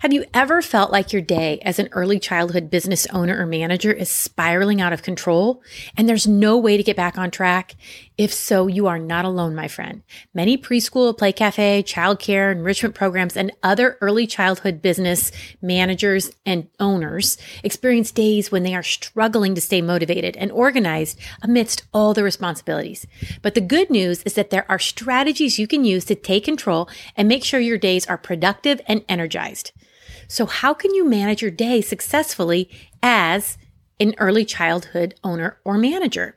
Have you ever felt like your day as an early childhood business owner or manager is spiraling out of control and there's no way to get back on track? If so, you are not alone, my friend. Many preschool, play cafe, childcare, enrichment programs, and other early childhood business managers and owners experience days when they are struggling to stay motivated and organized amidst all the responsibilities. But the good news is that there are strategies you can use to take control and make sure your days are productive and energized. So, how can you manage your day successfully as an early childhood owner or manager?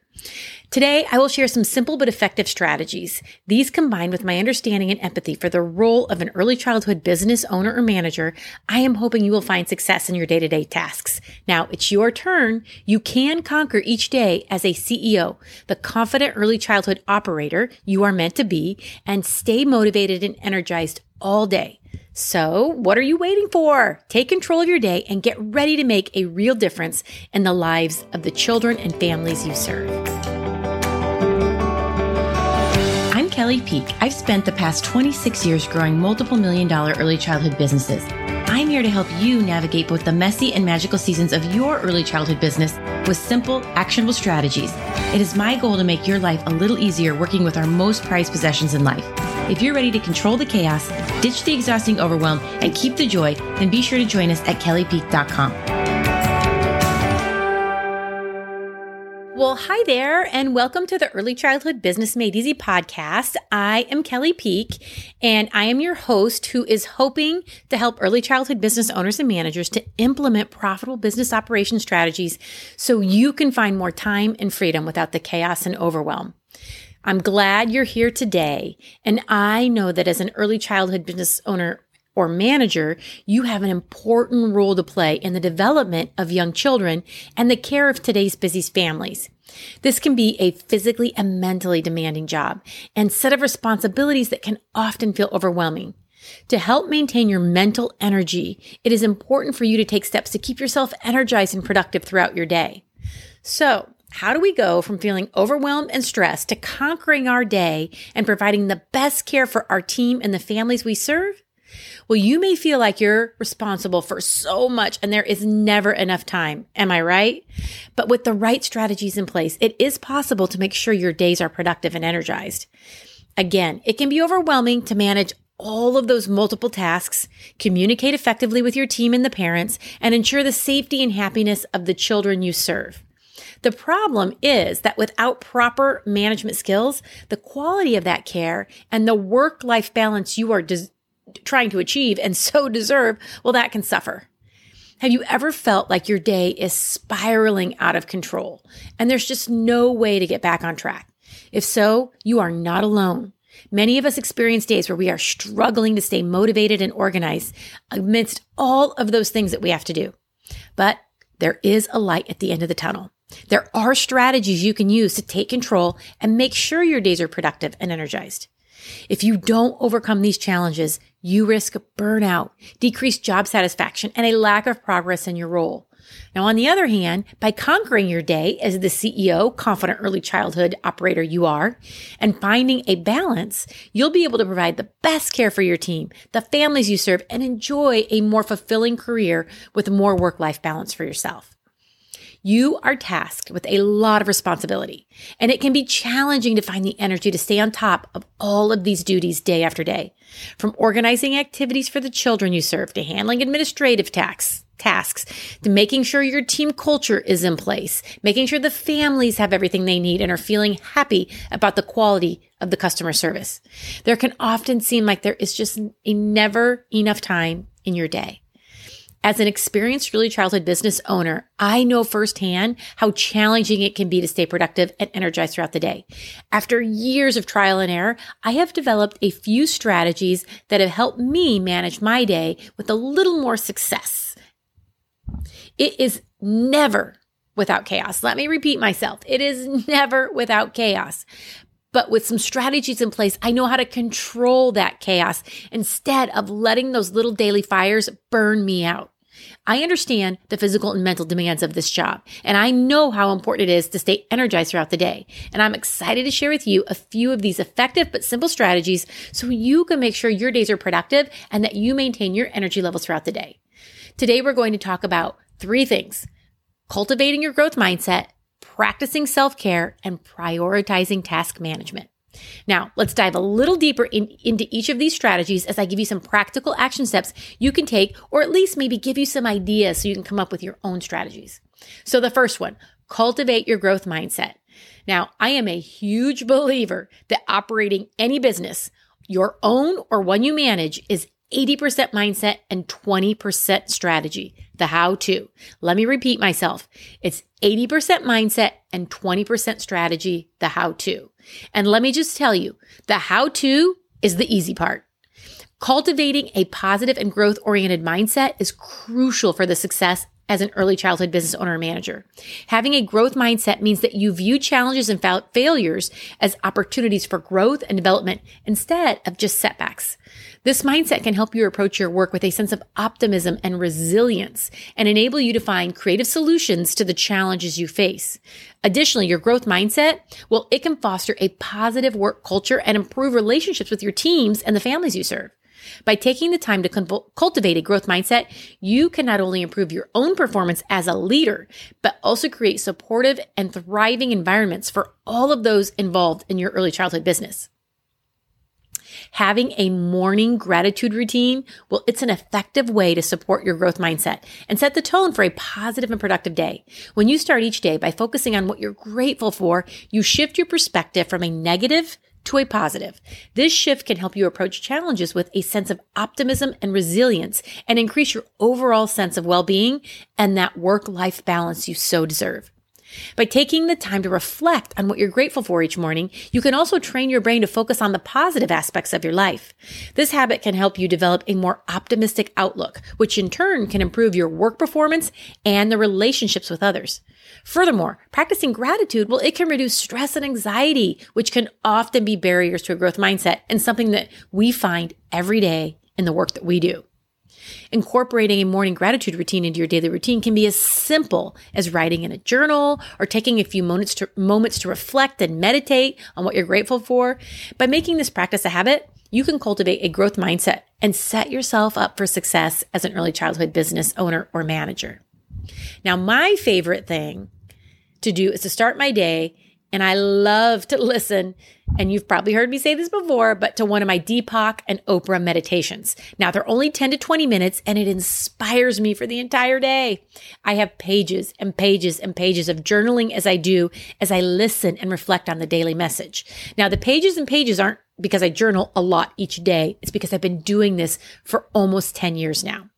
Today, I will share some simple but effective strategies. These combined with my understanding and empathy for the role of an early childhood business owner or manager, I am hoping you will find success in your day to day tasks. Now, it's your turn. You can conquer each day as a CEO, the confident early childhood operator you are meant to be, and stay motivated and energized all day. So, what are you waiting for? Take control of your day and get ready to make a real difference in the lives of the children and families you serve. I'm Kelly Peak. I've spent the past 26 years growing multiple million dollar early childhood businesses. I'm here to help you navigate both the messy and magical seasons of your early childhood business with simple, actionable strategies. It is my goal to make your life a little easier working with our most prized possessions in life. If you're ready to control the chaos, ditch the exhausting overwhelm, and keep the joy, then be sure to join us at kellypeak.com. Well, hi there, and welcome to the Early Childhood Business Made Easy podcast. I am Kelly Peak, and I am your host who is hoping to help early childhood business owners and managers to implement profitable business operation strategies so you can find more time and freedom without the chaos and overwhelm. I'm glad you're here today. And I know that as an early childhood business owner or manager, you have an important role to play in the development of young children and the care of today's busy families. This can be a physically and mentally demanding job and set of responsibilities that can often feel overwhelming. To help maintain your mental energy, it is important for you to take steps to keep yourself energized and productive throughout your day. So, how do we go from feeling overwhelmed and stressed to conquering our day and providing the best care for our team and the families we serve? Well, you may feel like you're responsible for so much and there is never enough time. Am I right? But with the right strategies in place, it is possible to make sure your days are productive and energized. Again, it can be overwhelming to manage all of those multiple tasks, communicate effectively with your team and the parents, and ensure the safety and happiness of the children you serve. The problem is that without proper management skills, the quality of that care and the work life balance you are des- trying to achieve and so deserve, well, that can suffer. Have you ever felt like your day is spiraling out of control and there's just no way to get back on track? If so, you are not alone. Many of us experience days where we are struggling to stay motivated and organized amidst all of those things that we have to do. But there is a light at the end of the tunnel. There are strategies you can use to take control and make sure your days are productive and energized. If you don't overcome these challenges, you risk burnout, decreased job satisfaction, and a lack of progress in your role. Now, on the other hand, by conquering your day as the CEO, confident early childhood operator you are, and finding a balance, you'll be able to provide the best care for your team, the families you serve, and enjoy a more fulfilling career with more work life balance for yourself. You are tasked with a lot of responsibility, and it can be challenging to find the energy to stay on top of all of these duties day after day. From organizing activities for the children you serve to handling administrative tasks, tasks to making sure your team culture is in place, making sure the families have everything they need and are feeling happy about the quality of the customer service. There can often seem like there is just a never enough time in your day. As an experienced early childhood business owner, I know firsthand how challenging it can be to stay productive and energized throughout the day. After years of trial and error, I have developed a few strategies that have helped me manage my day with a little more success. It is never without chaos. Let me repeat myself. It is never without chaos. But with some strategies in place, I know how to control that chaos instead of letting those little daily fires burn me out. I understand the physical and mental demands of this job, and I know how important it is to stay energized throughout the day. And I'm excited to share with you a few of these effective but simple strategies so you can make sure your days are productive and that you maintain your energy levels throughout the day. Today, we're going to talk about three things cultivating your growth mindset, practicing self care, and prioritizing task management. Now, let's dive a little deeper in, into each of these strategies as I give you some practical action steps you can take, or at least maybe give you some ideas so you can come up with your own strategies. So, the first one cultivate your growth mindset. Now, I am a huge believer that operating any business, your own or one you manage, is 80% mindset and 20% strategy, the how to. Let me repeat myself. It's 80% mindset and 20% strategy, the how to. And let me just tell you, the how to is the easy part. Cultivating a positive and growth oriented mindset is crucial for the success as an early childhood business owner and manager. Having a growth mindset means that you view challenges and fa- failures as opportunities for growth and development instead of just setbacks. This mindset can help you approach your work with a sense of optimism and resilience and enable you to find creative solutions to the challenges you face. Additionally, your growth mindset, well, it can foster a positive work culture and improve relationships with your teams and the families you serve. By taking the time to cultivate a growth mindset, you can not only improve your own performance as a leader, but also create supportive and thriving environments for all of those involved in your early childhood business. Having a morning gratitude routine, well, it's an effective way to support your growth mindset and set the tone for a positive and productive day. When you start each day by focusing on what you're grateful for, you shift your perspective from a negative to a positive. This shift can help you approach challenges with a sense of optimism and resilience and increase your overall sense of well-being and that work-life balance you so deserve. By taking the time to reflect on what you're grateful for each morning, you can also train your brain to focus on the positive aspects of your life. This habit can help you develop a more optimistic outlook, which in turn can improve your work performance and the relationships with others. Furthermore, practicing gratitude, well, it can reduce stress and anxiety, which can often be barriers to a growth mindset and something that we find every day in the work that we do. Incorporating a morning gratitude routine into your daily routine can be as simple as writing in a journal or taking a few moments to, moments to reflect and meditate on what you're grateful for. By making this practice a habit, you can cultivate a growth mindset and set yourself up for success as an early childhood business owner or manager. Now, my favorite thing to do is to start my day and I love to listen, and you've probably heard me say this before, but to one of my Deepak and Oprah meditations. Now they're only 10 to 20 minutes and it inspires me for the entire day. I have pages and pages and pages of journaling as I do, as I listen and reflect on the daily message. Now the pages and pages aren't because I journal a lot each day. It's because I've been doing this for almost 10 years now.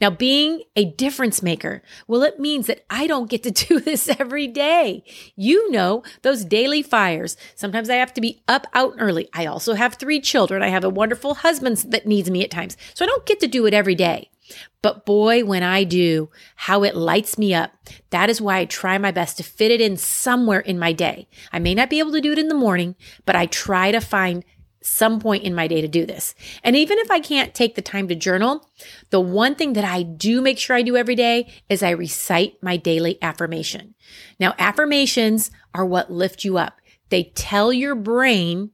Now, being a difference maker, well, it means that I don't get to do this every day. You know, those daily fires. Sometimes I have to be up out early. I also have three children. I have a wonderful husband that needs me at times. So I don't get to do it every day. But boy, when I do, how it lights me up. That is why I try my best to fit it in somewhere in my day. I may not be able to do it in the morning, but I try to find some point in my day to do this. And even if I can't take the time to journal, the one thing that I do make sure I do every day is I recite my daily affirmation. Now, affirmations are what lift you up. They tell your brain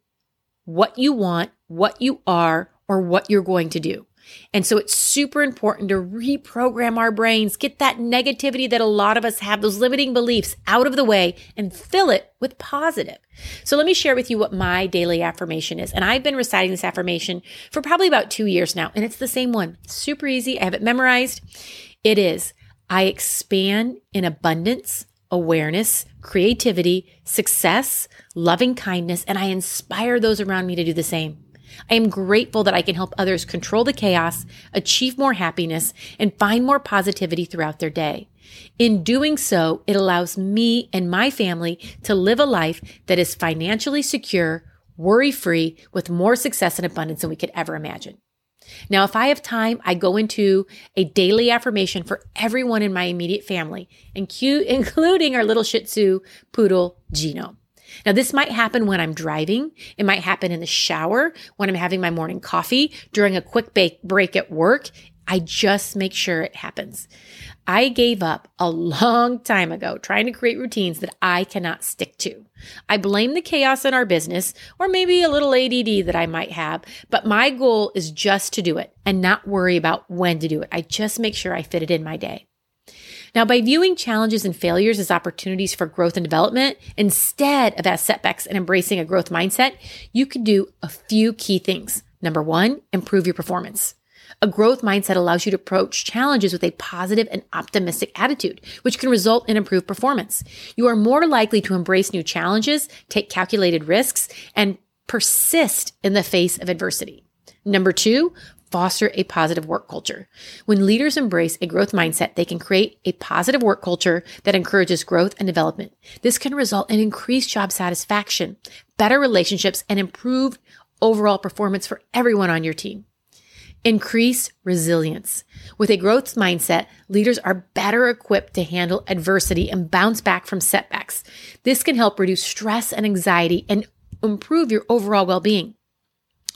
what you want, what you are, or what you're going to do. And so it's super important to reprogram our brains, get that negativity that a lot of us have, those limiting beliefs out of the way and fill it with positive. So let me share with you what my daily affirmation is. And I've been reciting this affirmation for probably about two years now. And it's the same one. Super easy. I have it memorized. It is, I expand in abundance, awareness, creativity, success, loving kindness, and I inspire those around me to do the same. I am grateful that I can help others control the chaos, achieve more happiness, and find more positivity throughout their day. In doing so, it allows me and my family to live a life that is financially secure, worry free, with more success and abundance than we could ever imagine. Now, if I have time, I go into a daily affirmation for everyone in my immediate family, including our little Shih Tzu poodle, Gino. Now, this might happen when I'm driving. It might happen in the shower, when I'm having my morning coffee, during a quick break at work. I just make sure it happens. I gave up a long time ago trying to create routines that I cannot stick to. I blame the chaos in our business or maybe a little ADD that I might have, but my goal is just to do it and not worry about when to do it. I just make sure I fit it in my day. Now, by viewing challenges and failures as opportunities for growth and development instead of as setbacks and embracing a growth mindset, you can do a few key things. Number one, improve your performance. A growth mindset allows you to approach challenges with a positive and optimistic attitude, which can result in improved performance. You are more likely to embrace new challenges, take calculated risks, and persist in the face of adversity. Number two, foster a positive work culture. When leaders embrace a growth mindset, they can create a positive work culture that encourages growth and development. This can result in increased job satisfaction, better relationships, and improved overall performance for everyone on your team. Increase resilience. With a growth mindset, leaders are better equipped to handle adversity and bounce back from setbacks. This can help reduce stress and anxiety and improve your overall well being.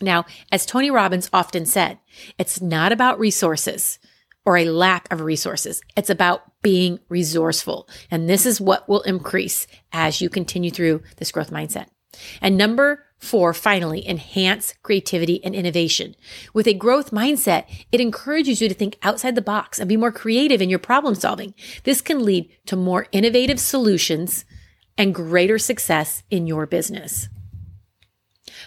Now, as Tony Robbins often said, it's not about resources or a lack of resources. It's about being resourceful. And this is what will increase as you continue through this growth mindset. And number four, finally, enhance creativity and innovation. With a growth mindset, it encourages you to think outside the box and be more creative in your problem solving. This can lead to more innovative solutions and greater success in your business.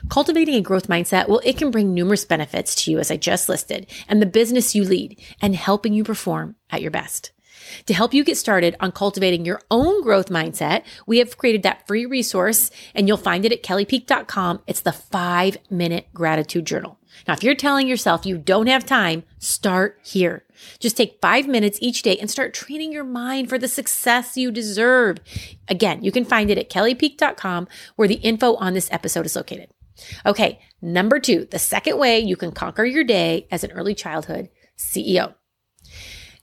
Cultivating a growth mindset, well, it can bring numerous benefits to you, as I just listed, and the business you lead, and helping you perform at your best. To help you get started on cultivating your own growth mindset, we have created that free resource and you'll find it at kellypeak.com. It's the five minute gratitude journal. Now, if you're telling yourself you don't have time, start here. Just take five minutes each day and start training your mind for the success you deserve. Again, you can find it at kellypeak.com where the info on this episode is located. Okay, number two, the second way you can conquer your day as an early childhood CEO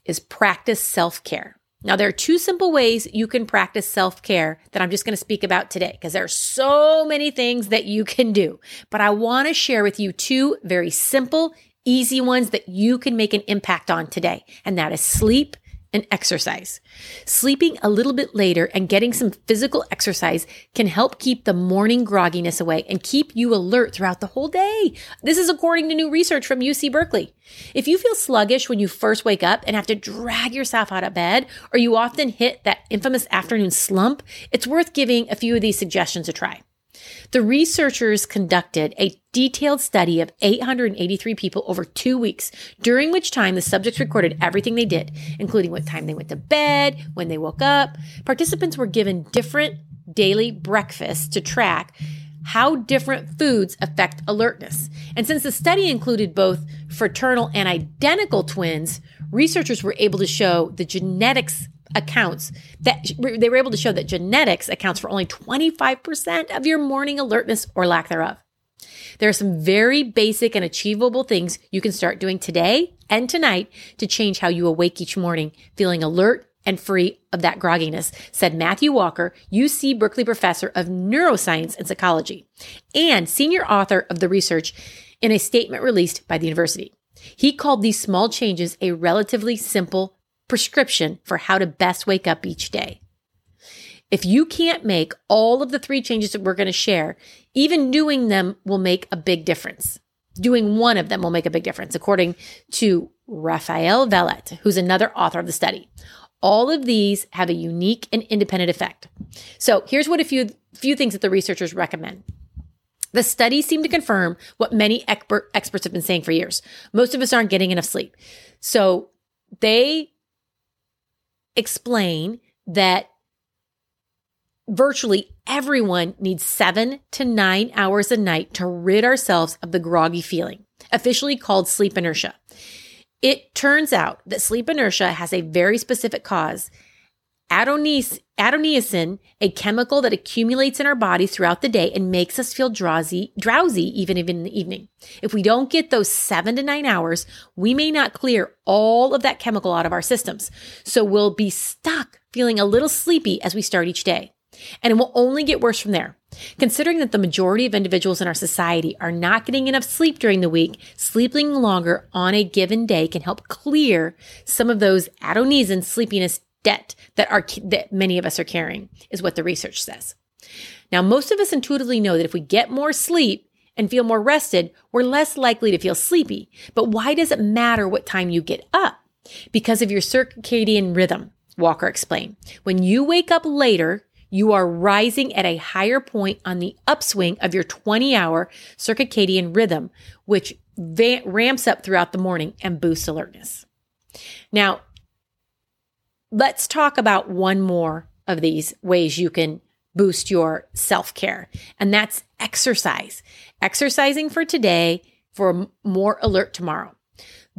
is practice self care. Now, there are two simple ways you can practice self care that I'm just going to speak about today because there are so many things that you can do. But I want to share with you two very simple, easy ones that you can make an impact on today, and that is sleep and exercise. Sleeping a little bit later and getting some physical exercise can help keep the morning grogginess away and keep you alert throughout the whole day. This is according to new research from UC Berkeley. If you feel sluggish when you first wake up and have to drag yourself out of bed, or you often hit that infamous afternoon slump, it's worth giving a few of these suggestions a try. The researchers conducted a detailed study of 883 people over two weeks, during which time the subjects recorded everything they did, including what time they went to bed, when they woke up. Participants were given different daily breakfasts to track how different foods affect alertness. And since the study included both fraternal and identical twins, researchers were able to show the genetics accounts that they were able to show that genetics accounts for only 25% of your morning alertness or lack thereof. There are some very basic and achievable things you can start doing today and tonight to change how you awake each morning, feeling alert and free of that grogginess, said Matthew Walker, UC Berkeley professor of neuroscience and psychology, and senior author of the research in a statement released by the university. He called these small changes a relatively simple prescription for how to best wake up each day. If you can't make all of the three changes that we're going to share, even doing them will make a big difference. Doing one of them will make a big difference, according to Raphael Vallat, who's another author of the study. All of these have a unique and independent effect. So here's what a few, few things that the researchers recommend. The studies seem to confirm what many expert, experts have been saying for years. Most of us aren't getting enough sleep. So they explain that virtually everyone needs seven to nine hours a night to rid ourselves of the groggy feeling, officially called sleep inertia. It turns out that sleep inertia has a very specific cause Adonis, adenosine, a chemical that accumulates in our bodies throughout the day and makes us feel drowsy, drowsy even, even in the evening. If we don't get those seven to nine hours, we may not clear all of that chemical out of our systems. So we'll be stuck feeling a little sleepy as we start each day. And it will only get worse from there. Considering that the majority of individuals in our society are not getting enough sleep during the week, sleeping longer on a given day can help clear some of those adenosine sleepiness debt that are that many of us are carrying, is what the research says. Now, most of us intuitively know that if we get more sleep and feel more rested, we're less likely to feel sleepy. But why does it matter what time you get up? Because of your circadian rhythm, Walker explained. When you wake up later, you are rising at a higher point on the upswing of your 20 hour circadian rhythm, which va- ramps up throughout the morning and boosts alertness. Now, let's talk about one more of these ways you can boost your self care, and that's exercise. Exercising for today for more alert tomorrow.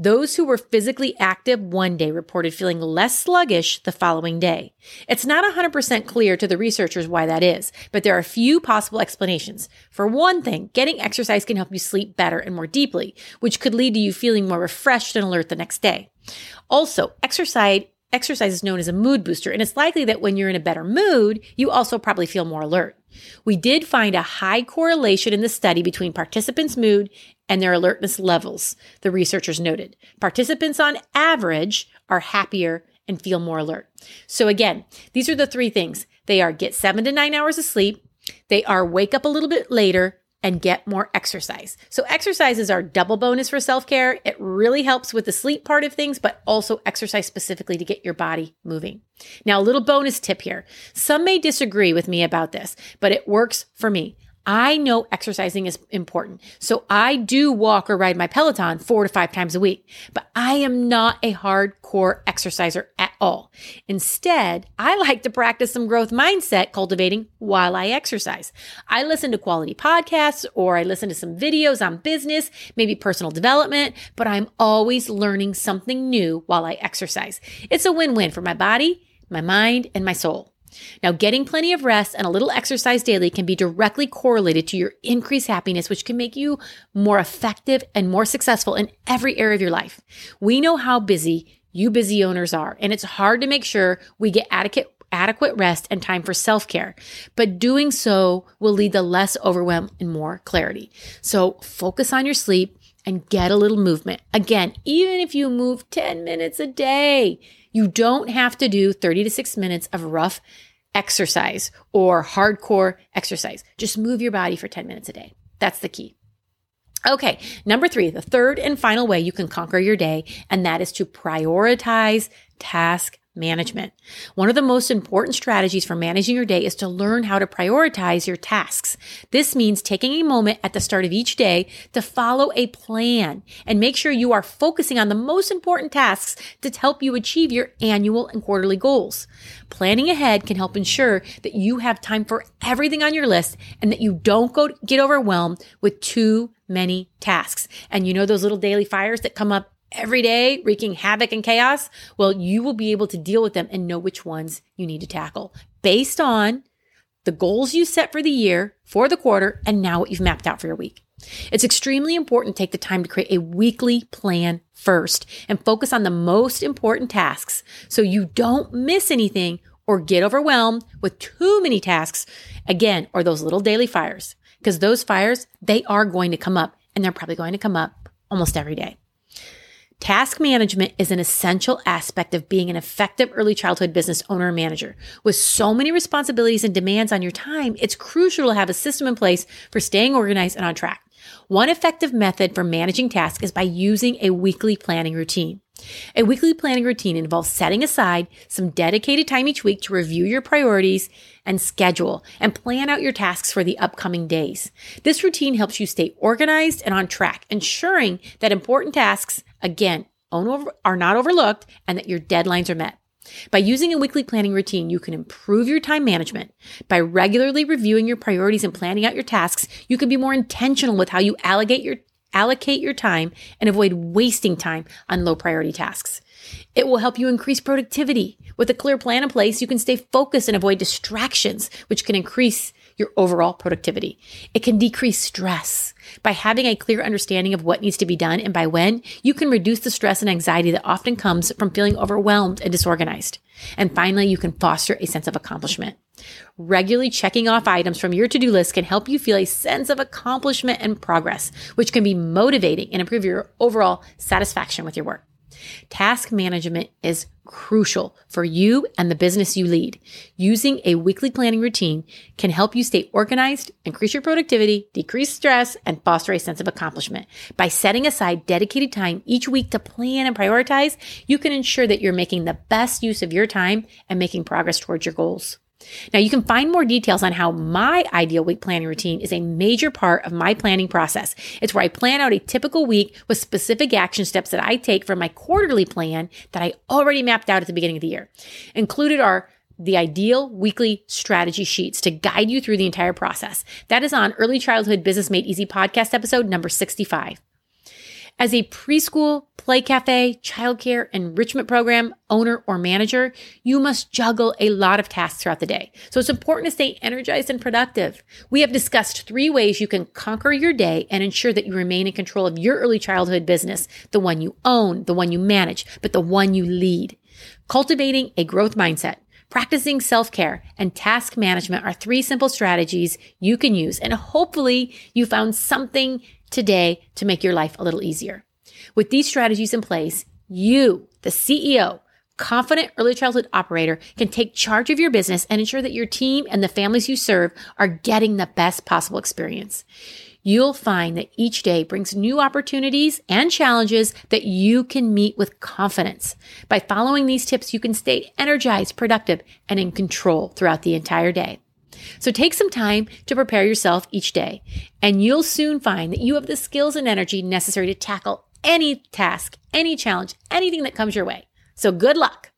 Those who were physically active one day reported feeling less sluggish the following day. It's not 100% clear to the researchers why that is, but there are a few possible explanations. For one thing, getting exercise can help you sleep better and more deeply, which could lead to you feeling more refreshed and alert the next day. Also, exercise Exercise is known as a mood booster, and it's likely that when you're in a better mood, you also probably feel more alert. We did find a high correlation in the study between participants' mood and their alertness levels, the researchers noted. Participants on average are happier and feel more alert. So again, these are the three things. They are get seven to nine hours of sleep. They are wake up a little bit later and get more exercise. So exercise is our double bonus for self-care. It really helps with the sleep part of things, but also exercise specifically to get your body moving. Now, a little bonus tip here. Some may disagree with me about this, but it works for me. I know exercising is important. So I do walk or ride my Peloton four to five times a week, but I am not a hardcore exerciser at all. Instead, I like to practice some growth mindset cultivating while I exercise. I listen to quality podcasts or I listen to some videos on business, maybe personal development, but I'm always learning something new while I exercise. It's a win-win for my body, my mind, and my soul. Now, getting plenty of rest and a little exercise daily can be directly correlated to your increased happiness, which can make you more effective and more successful in every area of your life. We know how busy you busy owners are, and it's hard to make sure we get adequate adequate rest and time for self-care. But doing so will lead to less overwhelm and more clarity. So focus on your sleep and get a little movement. Again, even if you move 10 minutes a day, you don't have to do 30 to 6 minutes of rough exercise or hardcore exercise. Just move your body for 10 minutes a day. That's the key. Okay, number three, the third and final way you can conquer your day, and that is to prioritize task management. One of the most important strategies for managing your day is to learn how to prioritize your tasks. This means taking a moment at the start of each day to follow a plan and make sure you are focusing on the most important tasks to help you achieve your annual and quarterly goals. Planning ahead can help ensure that you have time for everything on your list and that you don't go get overwhelmed with too many tasks. And you know those little daily fires that come up every day wreaking havoc and chaos, well, you will be able to deal with them and know which ones you need to tackle based on the goals you set for the year, for the quarter, and now what you've mapped out for your week. It's extremely important to take the time to create a weekly plan first and focus on the most important tasks so you don't miss anything or get overwhelmed with too many tasks again, or those little daily fires. Because those fires, they are going to come up and they're probably going to come up almost every day. Task management is an essential aspect of being an effective early childhood business owner and manager. With so many responsibilities and demands on your time, it's crucial to have a system in place for staying organized and on track. One effective method for managing tasks is by using a weekly planning routine. A weekly planning routine involves setting aside some dedicated time each week to review your priorities and schedule and plan out your tasks for the upcoming days. This routine helps you stay organized and on track, ensuring that important tasks, again, are not overlooked and that your deadlines are met. By using a weekly planning routine, you can improve your time management. By regularly reviewing your priorities and planning out your tasks, you can be more intentional with how you allocate your allocate your time and avoid wasting time on low priority tasks. It will help you increase productivity. With a clear plan in place, you can stay focused and avoid distractions, which can increase your overall productivity. It can decrease stress. By having a clear understanding of what needs to be done and by when, you can reduce the stress and anxiety that often comes from feeling overwhelmed and disorganized. And finally, you can foster a sense of accomplishment. Regularly checking off items from your to do list can help you feel a sense of accomplishment and progress, which can be motivating and improve your overall satisfaction with your work. Task management is crucial for you and the business you lead. Using a weekly planning routine can help you stay organized, increase your productivity, decrease stress, and foster a sense of accomplishment. By setting aside dedicated time each week to plan and prioritize, you can ensure that you're making the best use of your time and making progress towards your goals. Now, you can find more details on how my ideal week planning routine is a major part of my planning process. It's where I plan out a typical week with specific action steps that I take from my quarterly plan that I already mapped out at the beginning of the year. Included are the ideal weekly strategy sheets to guide you through the entire process. That is on Early Childhood Business Made Easy podcast episode number 65. As a preschool, play cafe, childcare, enrichment program owner or manager, you must juggle a lot of tasks throughout the day. So it's important to stay energized and productive. We have discussed three ways you can conquer your day and ensure that you remain in control of your early childhood business, the one you own, the one you manage, but the one you lead. Cultivating a growth mindset. Practicing self care and task management are three simple strategies you can use. And hopefully you found something today to make your life a little easier. With these strategies in place, you, the CEO, confident early childhood operator, can take charge of your business and ensure that your team and the families you serve are getting the best possible experience. You'll find that each day brings new opportunities and challenges that you can meet with confidence. By following these tips, you can stay energized, productive, and in control throughout the entire day. So take some time to prepare yourself each day, and you'll soon find that you have the skills and energy necessary to tackle any task, any challenge, anything that comes your way. So good luck.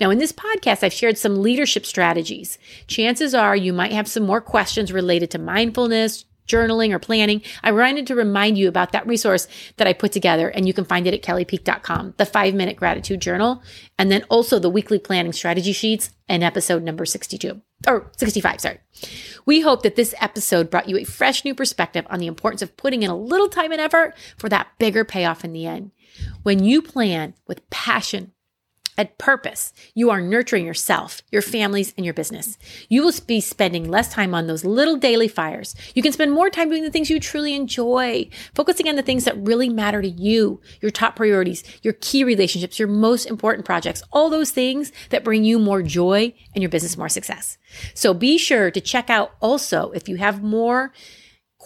Now, in this podcast, I've shared some leadership strategies. Chances are you might have some more questions related to mindfulness, journaling or planning, I wanted to remind you about that resource that I put together and you can find it at kellypeak.com, the five minute gratitude journal, and then also the weekly planning strategy sheets and episode number 62 or 65, sorry. We hope that this episode brought you a fresh new perspective on the importance of putting in a little time and effort for that bigger payoff in the end. When you plan with passion, at purpose, you are nurturing yourself, your families, and your business. You will be spending less time on those little daily fires. You can spend more time doing the things you truly enjoy, focusing on the things that really matter to you, your top priorities, your key relationships, your most important projects, all those things that bring you more joy and your business more success. So be sure to check out also if you have more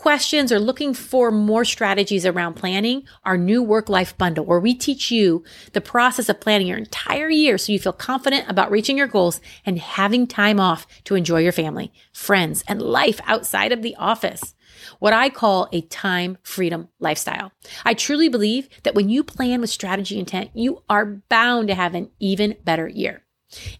questions or looking for more strategies around planning, our new work life bundle, where we teach you the process of planning your entire year so you feel confident about reaching your goals and having time off to enjoy your family, friends, and life outside of the office. What I call a time freedom lifestyle. I truly believe that when you plan with strategy intent, you are bound to have an even better year.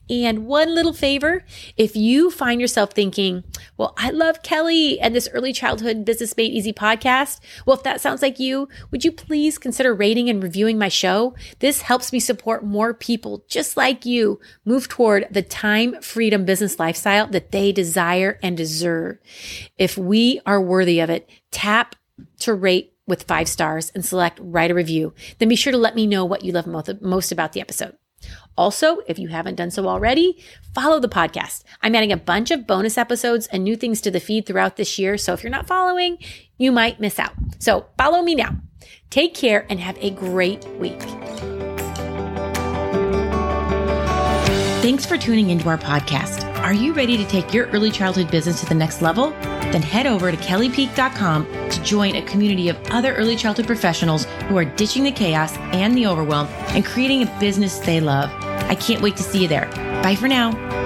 And one little favor if you find yourself thinking, well, I love Kelly and this early childhood business made easy podcast. Well, if that sounds like you, would you please consider rating and reviewing my show? This helps me support more people just like you move toward the time freedom business lifestyle that they desire and deserve. If we are worthy of it, tap to rate with five stars and select write a review. Then be sure to let me know what you love most about the episode. Also, if you haven't done so already, follow the podcast. I'm adding a bunch of bonus episodes and new things to the feed throughout this year. So if you're not following, you might miss out. So follow me now. Take care and have a great week. Thanks for tuning into our podcast. Are you ready to take your early childhood business to the next level? Then head over to kellypeak.com to join a community of other early childhood professionals who are ditching the chaos and the overwhelm and creating a business they love. I can't wait to see you there. Bye for now.